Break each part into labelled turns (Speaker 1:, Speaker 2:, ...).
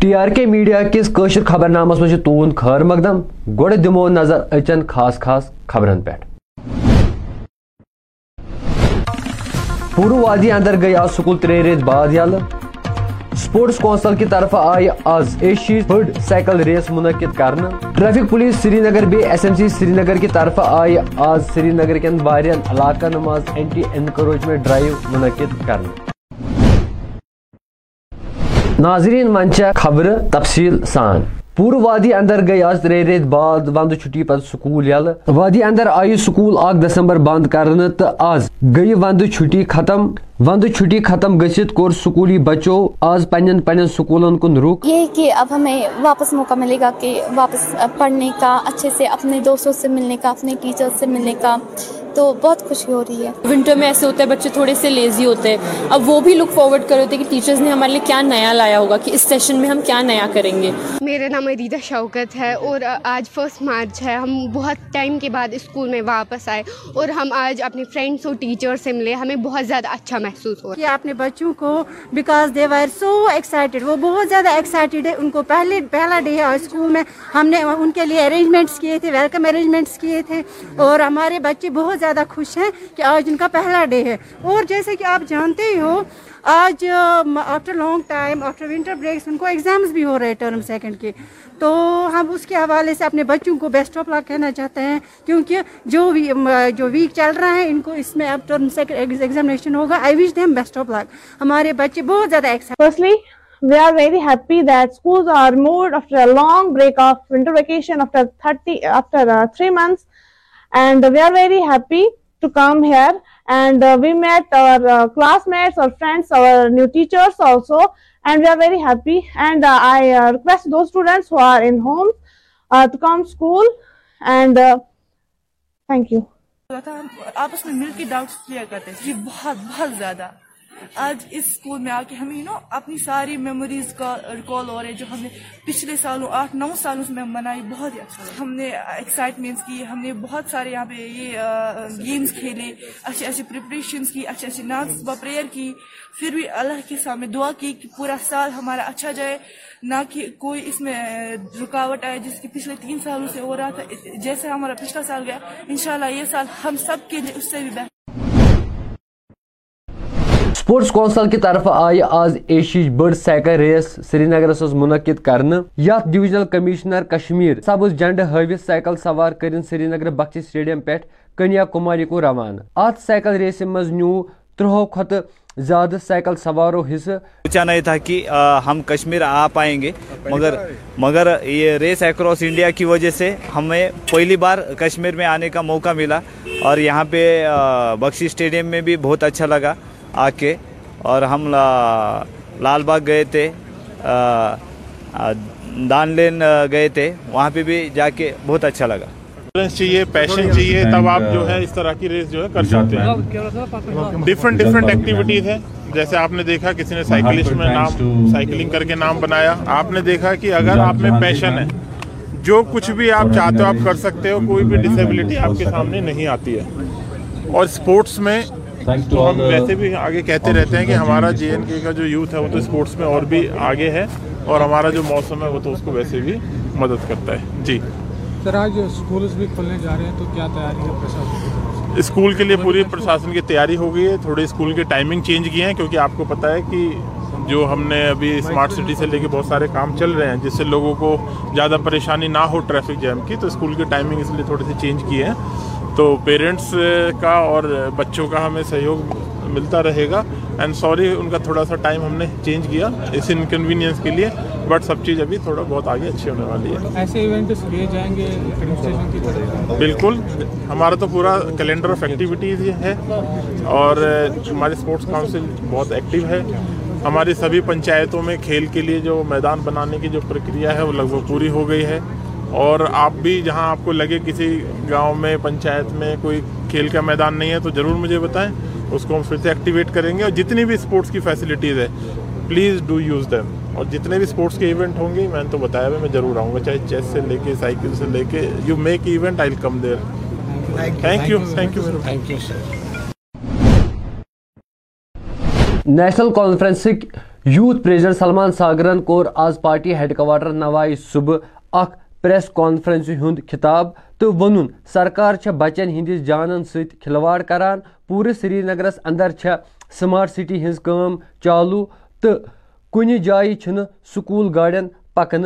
Speaker 1: T R کے media کس قشر خبر نامس مجھ تون خیر مقدم؟ گوڑ دمو نظر اچن خاص خاص خبرن پہ پور وادی اندر گئی آج سکول ترے ریت بعد یل سپورٹس کونسل کی طرف آئی آز ایشی بڑ سائیکل ریس منعقد کرنا traffic police Srinagar B S M C Srinagar کی طرف آئی آز سری نگر کن وارین علاقن مز اینٹی انکروچمنٹ ڈرائیو منعقد کرنا ناظرین منچہ خبر تفصیل سان پور وادی اندر گئی آج ترے ریت بعد وند چھٹی پتہ سکول یل وادی اندر آئی سکول اک دسمبر بند کرنے تو آز گئی وند چھٹی ختم وند چھٹی ختم گھت کور سکولی بچوں آز پنن پنن سکولن کن رک۔
Speaker 2: یہ کہ اب ہمیں واپس موقع ملے گا کہ واپس پڑھنے کا اچھے سے اپنے دوستوں سے ملنے کا اپنے ٹیچر سے ملنے کا۔ تو بہت خوشی ہو رہی ہے۔
Speaker 3: ونٹر میں ایسے ہوتا ہے بچے تھوڑے سے لیزی ہوتے ہیں۔ اب وہ بھی لک فارورڈ کر ہوتے ہیں کہ ٹیچرز نے ہمارے لیے کیا نیا لایا ہوگا کہ اس سیشن میں ہم کیا نیا کریں گے۔
Speaker 4: میرا نام عریدہ شوکت ہے اور آج فرسٹ مارچ ہے۔ ہم بہت ٹائم کے بعد اسکول میں واپس آئے اور ہم آج اپنے فرینڈس اور ٹیچر سے ملے۔ ہمیں بہت زیادہ اچھا محسوس ہوا
Speaker 5: کہ اپنے بچوں کو because they were so excited وہ بہت زیادہ ایکسائٹیڈ ہے۔ ان کو پہلے، پہلا ڈے ہے اسکول میں ہم نے ان کے لیے ارینجمنٹس کیے تھے ویلکم ارینجمنٹس کیے تھے۔ اور ہمارے بچے بہت زیادہ خوش ہیں کہ آج ان کا پہلا ڈے ہے۔ اور جیسے کہ آپ جانتے ہی ہو، آج after long time after winter breaks ان کو ایگزامس بھی ہو رہے ہیں ٹرم سیکنڈ کے۔ تو ہم اس کے حوالے سے اپنے بچوں کو بیسٹ آف لک کہنا چاہتے ہیں کیونکہ جو جو ویک چل رہا ہے ان کو اس میں اب ٹرم سیکنڈ ایگزامینیشن ہوگا I wish them best of luck ہمارے بچے بہت زیادہ
Speaker 6: Firstly, we are very happy that schools are moved after a long break of winter vacation after 30 after uh, three months, and we are very happy to come here. And uh, we met our uh, classmates, our friends, our new teachers also, and we are very happy. And uh, I uh, request those students who are in home uh, to come school. And uh, thank you.
Speaker 7: آپس میں مل کے doubts clear کرتے تھے بہت بہت زیادہ آج اس اسکول میں آ کے ہمیں یو نو اپنی ساری میموریز کا ریکال ہو رہے جو ہم نے پچھلے سالوں، آٹھ نو سالوں سے منائی، بہت ہی اچھا ہم نے ایکسائٹمنٹس کی، ہم نے بہت سارے یہاں پہ یہ گیمس کھیلے، اچھے اچھے پریپریشنس کی، اچھے اچھے ناز و پریئر کی۔ پھر بھی اللہ کے سامنے دعا کی کہ پورا سال ہمارا اچھا جائے، نہ کہ کوئی اس میں رکاوٹ آئے جس کی پچھلے تین سالوں سے ہو رہا تھا۔ جیسے ہمارا پچھلا سال گیا، انشاءاللہ یہ سال ہم سب کے لیے اس سے بھی بہتر۔
Speaker 1: سپورٹس کونسل کی طرف آئی آز ایشیچ بڑ سائیکل ریس سری نگرس منعقد کرنے یتھ ڈویژنل کمشنر کشمیر سبز جنڈ ہاوت سائیکل سوار کرن سری نگر بخشی سٹیڈیم پہ کنیا کماری کو روانہ۔ ات سائیکل ریس مز نیو ترہو کھت زیادہ سائیکل سواروں حصہ۔
Speaker 8: سوچا نہیں تھا کہ ہم کشمیر آ پائیں گے، مگر مگر یہ ریس اکراس انڈیا کی وجہ سے ہمیں پہلی بار کشمیر میں آنے کا موقع ملا اور یہاں پہ بخشی اسٹیڈیم میں بھی بہت اچھا لگا۔ آ کے اور ہم لال باغ گئے تھے دان لین گئے تھے وہاں پہ بھی جا کے بہت اچھا لگا۔
Speaker 9: چاہیے پیشن چاہیے تب آپ جو ہے اس طرح کی ریس جو ہے کر سکتے ہیں۔ ڈفرنٹ ڈفرنٹ ایکٹیویٹیز ہیں۔ جیسے آپ نے دیکھا کسی نے سائیکلسٹ میں نام سائیکلنگ کر کے نام بنایا۔ آپ نے دیکھا کہ اگر آپ میں پیشن ہے جو کچھ بھی آپ چاہتے ہو آپ کر سکتے ہو کوئی بھی ڈسیبلٹی آپ کے سامنے نہیں آتی ہے۔ اور اسپورٹس میں تو ہم ویسے بھی آگے کہتے رہتے ہیں کہ ہمارا جے این کے کا جو یوتھ ہے وہ تو اسپورٹس میں اور بھی آگے ہے اور ہمارا جو موسم ہے وہ تو اس کو ویسے بھی مدد کرتا ہے۔ جی۔
Speaker 10: سر آج اسکولز بھی کھلنے جا رہے ہیں تو کیا تیاری ہے پرشاسن
Speaker 9: اسکول کے لیے پوری پرشاسن کی تیاری ہو گئی ہے تھوڑے اسکول کی ٹائمنگ چینج کی ہیں کیونکہ آپ کو پتہ ہے کہ جو ہم نے ابھی اسمارٹ سٹی سے لے کے بہت سارے کام چل رہے ہیں جس سے لوگوں کو زیادہ پریشانی نہ ہو ٹریفک جیم کی تو اسکول کی ٹائمنگ اس لیے تھوڑی سی چینج کی ہے تو پیرنٹس کا اور بچوں کا ہمیں سہیوگ ملتا رہے گا. اینڈ سوری ان کا تھوڑا سا ٹائم ہم نے چینج کیا اس انکنوینئنس کے لیے بٹ سب چیز ابھی تھوڑا بہت آگے اچھی ہونے والی ہے.
Speaker 10: ایسے ایونٹس لیے جائیں گے
Speaker 9: بالکل. ہمارا تو پورا کیلنڈر آف ایکٹیویٹیز ہے اور ہماری اسپورٹس کاؤنسل بہت ایکٹیو ہے. ہماری سبھی پنچایتوں میں کھیل کے لیے جو میدان بنانے کی جو پرکریا ہے وہ لگ بھگ پوری ہو گئی ہے. اور آپ بھی جہاں آپ کو لگے کسی گاؤں میں پنچایت میں کوئی کھیل کا میدان نہیں ہے تو ضرور مجھے بتائیں اس کو ہم پھر سے ایکٹیویٹ کریں گے اور جتنی بھی اسپورٹس کی فیسلٹیز ہے پلیز ڈو یوز دیم اور جتنے بھی اسپورٹس کے ایونٹ ہوں گے میں نے تو بتایا ہوا میں ضرور آؤں گا چاہے چیس سے لے کے سائیکل سے لے کے you make event I come there thank you thank you
Speaker 1: national conference youth president Salman Sagar cover as party head quarter نوائی صبح اخ پریس کانفرنس ہند خطاب تو ون سرکار چھ بچن ہندس جانن ست کھلواڑ کران پورے سری نگرس اندر چھ سمارٹ سٹی ہز کام چالو تو کن جائیں چھ سکول گاڑین پکن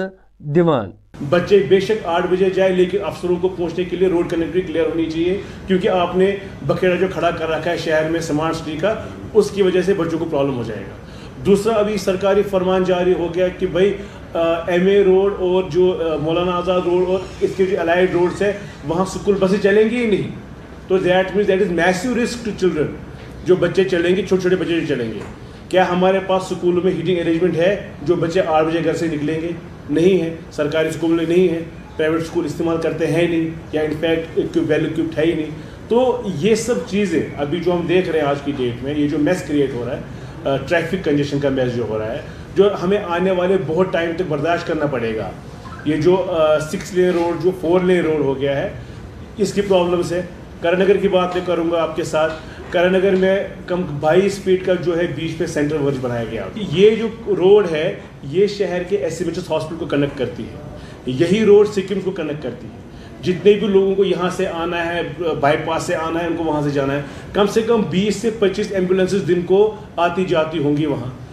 Speaker 1: دیوان
Speaker 11: بچے بے شک آٹھ بجے جائے، لیکن افسروں کو پہنچنے کے لیے روڈ کنیکٹری کلیئر ہونی چاہیے، کیونکہ آپ نے بکیڑا جو کھڑا کر رکھا ہے شہر میں سمارٹ سٹی کا، اس کی وجہ سے بچوں کو پرابلم ہو جائے گا۔ دوسرا، ابھی سرکاری فرمان جاری ہو گیا کہ بھائی ایم اے روڈ اور جو مولانا آزاد روڈ اور اس کے جو الائڈ روڈس ہے وہاں اسکول بسیں چلیں گی ہی نہیں۔ تو that means that is massive risk to children جو بچے چلیں گے، چھوٹے چھوٹے بچے چلیں گے۔ کیا ہمارے پاس اسکولوں میں ہیٹنگ ارینجمنٹ ہے، جو بچے آٹھ بجے گھر سے نکلیں گے؟ نہیں ہے۔ سرکاری اسکول میں نہیں ہے۔ پرائیویٹ اسکول استعمال کرتے ہیں نہیں، یا انفیکٹ ویل اکوپڈ ہے ہی نہیں۔ تو یہ سب چیزیں ابھی جو ہم دیکھ رہے ہیں آج کی ڈیٹ میں، یہ جو میس کریٹ ہو رہا ہے ٹریفک کنجیشن کا میس جو ہو رہا ہے جو ہمیں آنے والے بہت ٹائم تک برداشت کرنا پڑے گا۔ یہ جو سکس لین روڈ جو فور لین روڈ ہو گیا ہے، اس کی پرابلمس ہے کرن نگر کی بات میں کروں گا آپ کے ساتھ۔ کرن نگر میں کم بائیس فیٹ کا جو ہے بیچ پہ سینٹر ورج بنایا گیا۔ یہ جو روڈ ہے، یہ شہر کے S M H S hospital کو کنیکٹ کرتی ہے۔ یہی روڈ سکم کو کنیکٹ کرتی ہے۔ جتنے بھی لوگوں کو یہاں سے آنا ہے بائی پاس سے آنا ہے، ان کو وہاں سے جانا ہے۔ کم سے کم بیس سے پچیس ایمبولینسز دن کو آتی جاتی ہوں گی وہاں۔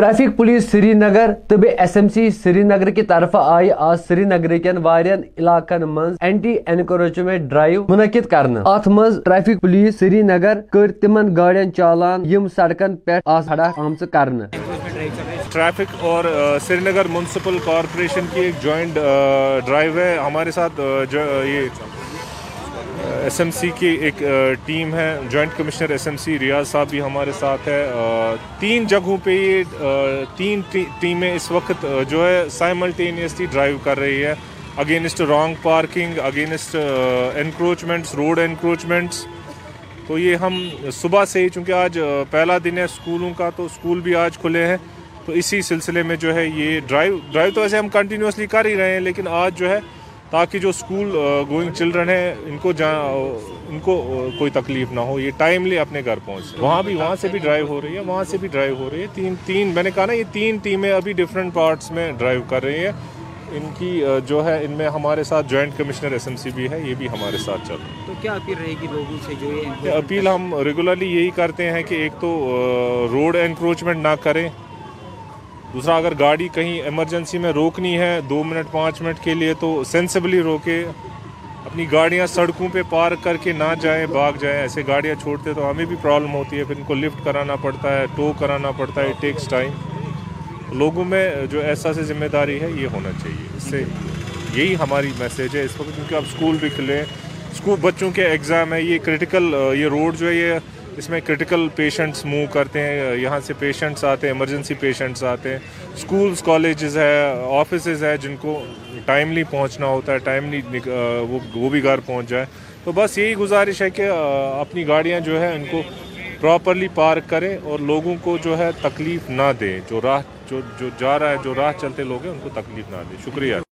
Speaker 1: ٹریفک پولیس سری نگر تو B S M C Srinagar کی طرف آئی۔ آج سری نگر کن وارین علاقن من اینٹی انکروچمنٹ ڈرائیو منعقد کرنا۔ ات مز ٹریفک پولیس سری نگر کر تمن گاڑین چالان، یم سڑکن پہ آس کھڑا آمز کرنا۔
Speaker 12: ٹریفک اور سری نگر میونسپل کارپوریشن کی ایک جوائنٹ ڈرائیو ہے۔ ہمارے ساتھ یہ ایس ایم سی کی ایک ٹیم ہے، joint commissioner S M C Riyaz صاحب بھی ہمارے ساتھ ہے۔ تین جگہوں پہ یہ تین ٹیمیں اس وقت جو ہے سائملٹینیسلی ڈرائیو کر رہی ہے۔ Against wrong parking against encroachments road encroachments تو یہ ہم صبح سے ہی، چونکہ آج پہلا دن ہے اسکولوں کا، تو اسکول بھی آج کھلے ہیں۔ تو اسی سلسلے میں جو ہے یہ ڈرائیو ڈرائیو تو ایسے ہم کنٹینیوسلی کر ہی رہے ہیں، لیکن آج جو ہے تاکہ جو اسکول گوئنگ چلڈرن ہیں ان کو ان کو کوئی تکلیف نہ ہو یہ ٹائملی اپنے گھر پہنچ وہاں بھی وہاں سے بھی ڈرائیو ہو رہی ہے وہاں سے بھی ڈرائیو ہو رہی ہے۔ تین تین میں نے کہا نا یہ تین ٹیمیں ابھی ڈفرینٹ پارٹس میں ڈرائیو کر رہی ہیں۔ ان کی جو ہے ان میں ہمارے ساتھ joint commissioner S M C بھی ہے یہ بھی ہمارے ساتھ چل رہا ہے۔
Speaker 13: تو کیا اپیل رہے گی لوگوں سے جو یہ
Speaker 12: اپیل ہم ریگولرلی یہی کرتے ہیں کہ ایک تو روڈ انکروچمنٹ نہ کریں۔ دوسرا، اگر گاڑی کہیں ایمرجنسی میں روکنی ہے، دو منٹ، پانچ منٹ کے لیے، تو سینسیبلی روکے، اپنی گاڑیاں سڑکوں پہ پارک کر کے نہ جائیں، بھاگ جائیں۔ ایسے گاڑیاں چھوڑتے تو ہمیں بھی پرابلم ہوتی ہے، پھر ان کو لفٹ کرانا پڑتا ہے ٹو کرانا پڑتا ہے ٹیکس ٹائم لوگوں میں جو احساس ذمہ داری ہے، یہ ہونا چاہیے۔ اس سے یہی ہماری میسیج ہے۔ اس وقت کیونکہ اب اسکول بھی کھلے اسکول بچوں کے ایگزام ہے، یہ کرٹیکل یہ روڈ جو ہے، یہ اس میں کرٹیکل پیشنٹس موو کرتے ہیں، یہاں سے پیشنٹس آتے ہیں ایمرجنسی پیشنٹس آتے ہیں۔ اسکولس کالجز ہے آفیسز ہے جن کو ٹائملی پہنچنا ہوتا ہے ٹائملی وہ بھی گھر پہنچ جائے۔ تو بس یہی گزارش ہے کہ اپنی گاڑیاں جو ہے ان کو پراپرلی پارک کریں اور لوگوں کو جو ہے تکلیف نہ دیں۔ جو راہ، جو جو جا رہا ہے، جو راہ چلتے لوگ ہیں، ان کو تکلیف نہ دیں۔ شکریہ۔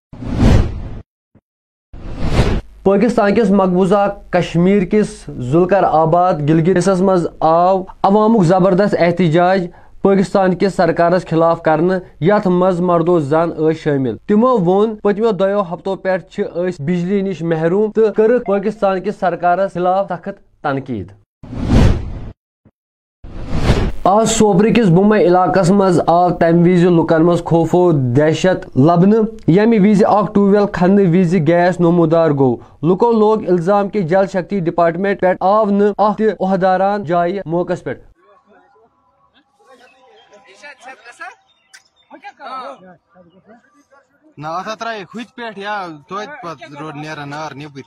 Speaker 1: پاکستان کس مقبوضہ کشمیر کس ذلکر آباد گلگتس مز آو عوامک زبردست احتجاج پاکستان کس سرکارس خلاف کرنے یت مز مردو زن شامل تمو وون پتمو دو ہفتوں پہ بجلی نش محروم تو کر پاکستان کس سرکارس خلاف سخت تنقید۔ آج سوپر کس بمے علاقہ مز آو تمہ وز لکن مز خوفو دہشت لبن یمہ وز اخ ٹو ویل کھنہ وز گیس نمودار گو۔ لکو لوگ الزام کہ جل شکتی ڈپارٹمنٹ پہ آو نہ اخ تہ عہداران جائے موقع پہ
Speaker 14: نہ اتھ ترائے ہُتھ پٮ۪ٹھ یا توتہِ پتہٕ روٗد نیران نار نیٚبٕرۍ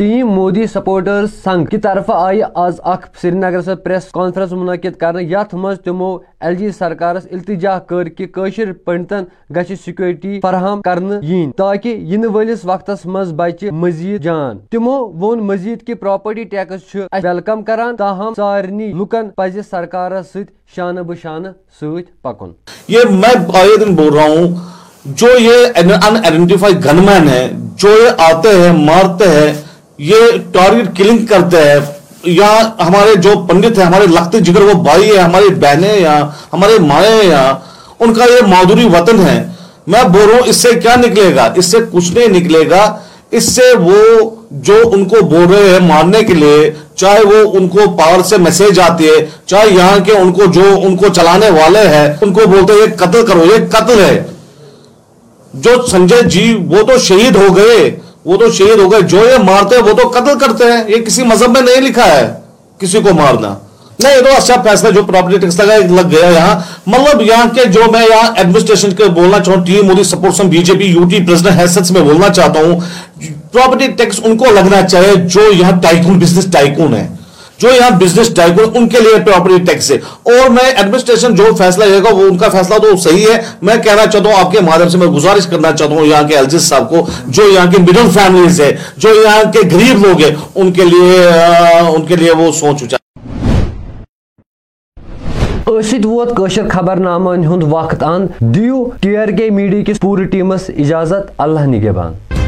Speaker 1: ٹیم مودی سپورٹرز سنگ کی طرف آئی آز اخ سری نگر سے پریس کانفرنس منعقد کرنے۔ یت مز تمو ایل جی سرکارس التجا کر کہ کشر پنڈتن گچھ سیکورٹی فراہم کرنے ین تاکہ ین ولس وقتس مز بچہ مزید جان۔ تمو وون مزید کہ پراپرٹی ٹیکس چھ ویلکم کران، تاہم سارنی لکن پز سرکارس ست شانہ بشانہ ست پکن۔
Speaker 15: یہ میں آئے دن بول رہا ہوں، جو یہ ان آئیڈینٹیفائی گن مین ہے، جو یہ آتے ہیں، مارتے ہیں یہ ٹارگٹ کلنگ کرتے ہیں یا ہمارے جو پنڈت ہیں، ہمارے لگتے جگر، وہ بھائی ہیں ہماری بہنیں یا ہمارے مائیں یا ان کا یہ مادوری وطن ہے۔ میں بول رہا ہوں، اس سے کیا نکلے گا؟ اس سے کچھ نہیں نکلے گا۔ اس سے وہ جو ان کو بول رہے ہیں مارنے کے لیے، چاہے وہ ان کو پاور سے میسج آتی ہے، چاہے یہاں کے ان کو جو ان کو چلانے والے ہیں، ان کو بولتے یہ قتل کرو، یہ قتل ہے۔ جو سنجے جی وہ تو شہید ہو گئے۔ وہ تو شہید ہو گئے، جو یہ مارتے ہیں وہ تو قتل کرتے ہیں۔ یہ کسی مذہب میں نہیں لکھا ہے کسی کو مارنا۔ نہیں، یہ تو اچھا فیصلہ جو پراپرٹی ٹیکس لگا لگ گیا یہاں۔ مطلب یہاں کے جو میں یہاں ایڈمنسٹریشن کے بولنا چاہوں T Modi support some B J P U T president حیثیت میں بولنا چاہتا ہوں۔ پراپرٹی ٹیکس ان کو لگنا چاہیے، جو یہاں ٹائکون بزنس ٹائکون ہے۔ جو یہاں بزنس ٹائکون ان کے لیے پراپرٹی ٹیکس ہے۔ اور میں ایڈمنسٹریشن جو فیصلہ لے گا وہ ان کا فیصلہ تو صحیح ہے۔ میں کہنا چاہتا ہوں آپ کے مادھیم سے میں گزارش کرنا چاہتا ہوں یہاں کے الجس صاحب کو،
Speaker 1: جو یہاں کے مڈل فیملیز ہیں، جو یہاں کے غریب لوگ ہیں، ان کے لیے ان کے لیے
Speaker 15: وہ سوچ وچار۔
Speaker 1: ست ووت خبر خبرنامن ہند وقت ان دیو ٹی آر کے میڈیا کس پوری ٹیمس اجازت اللہ نگہبان۔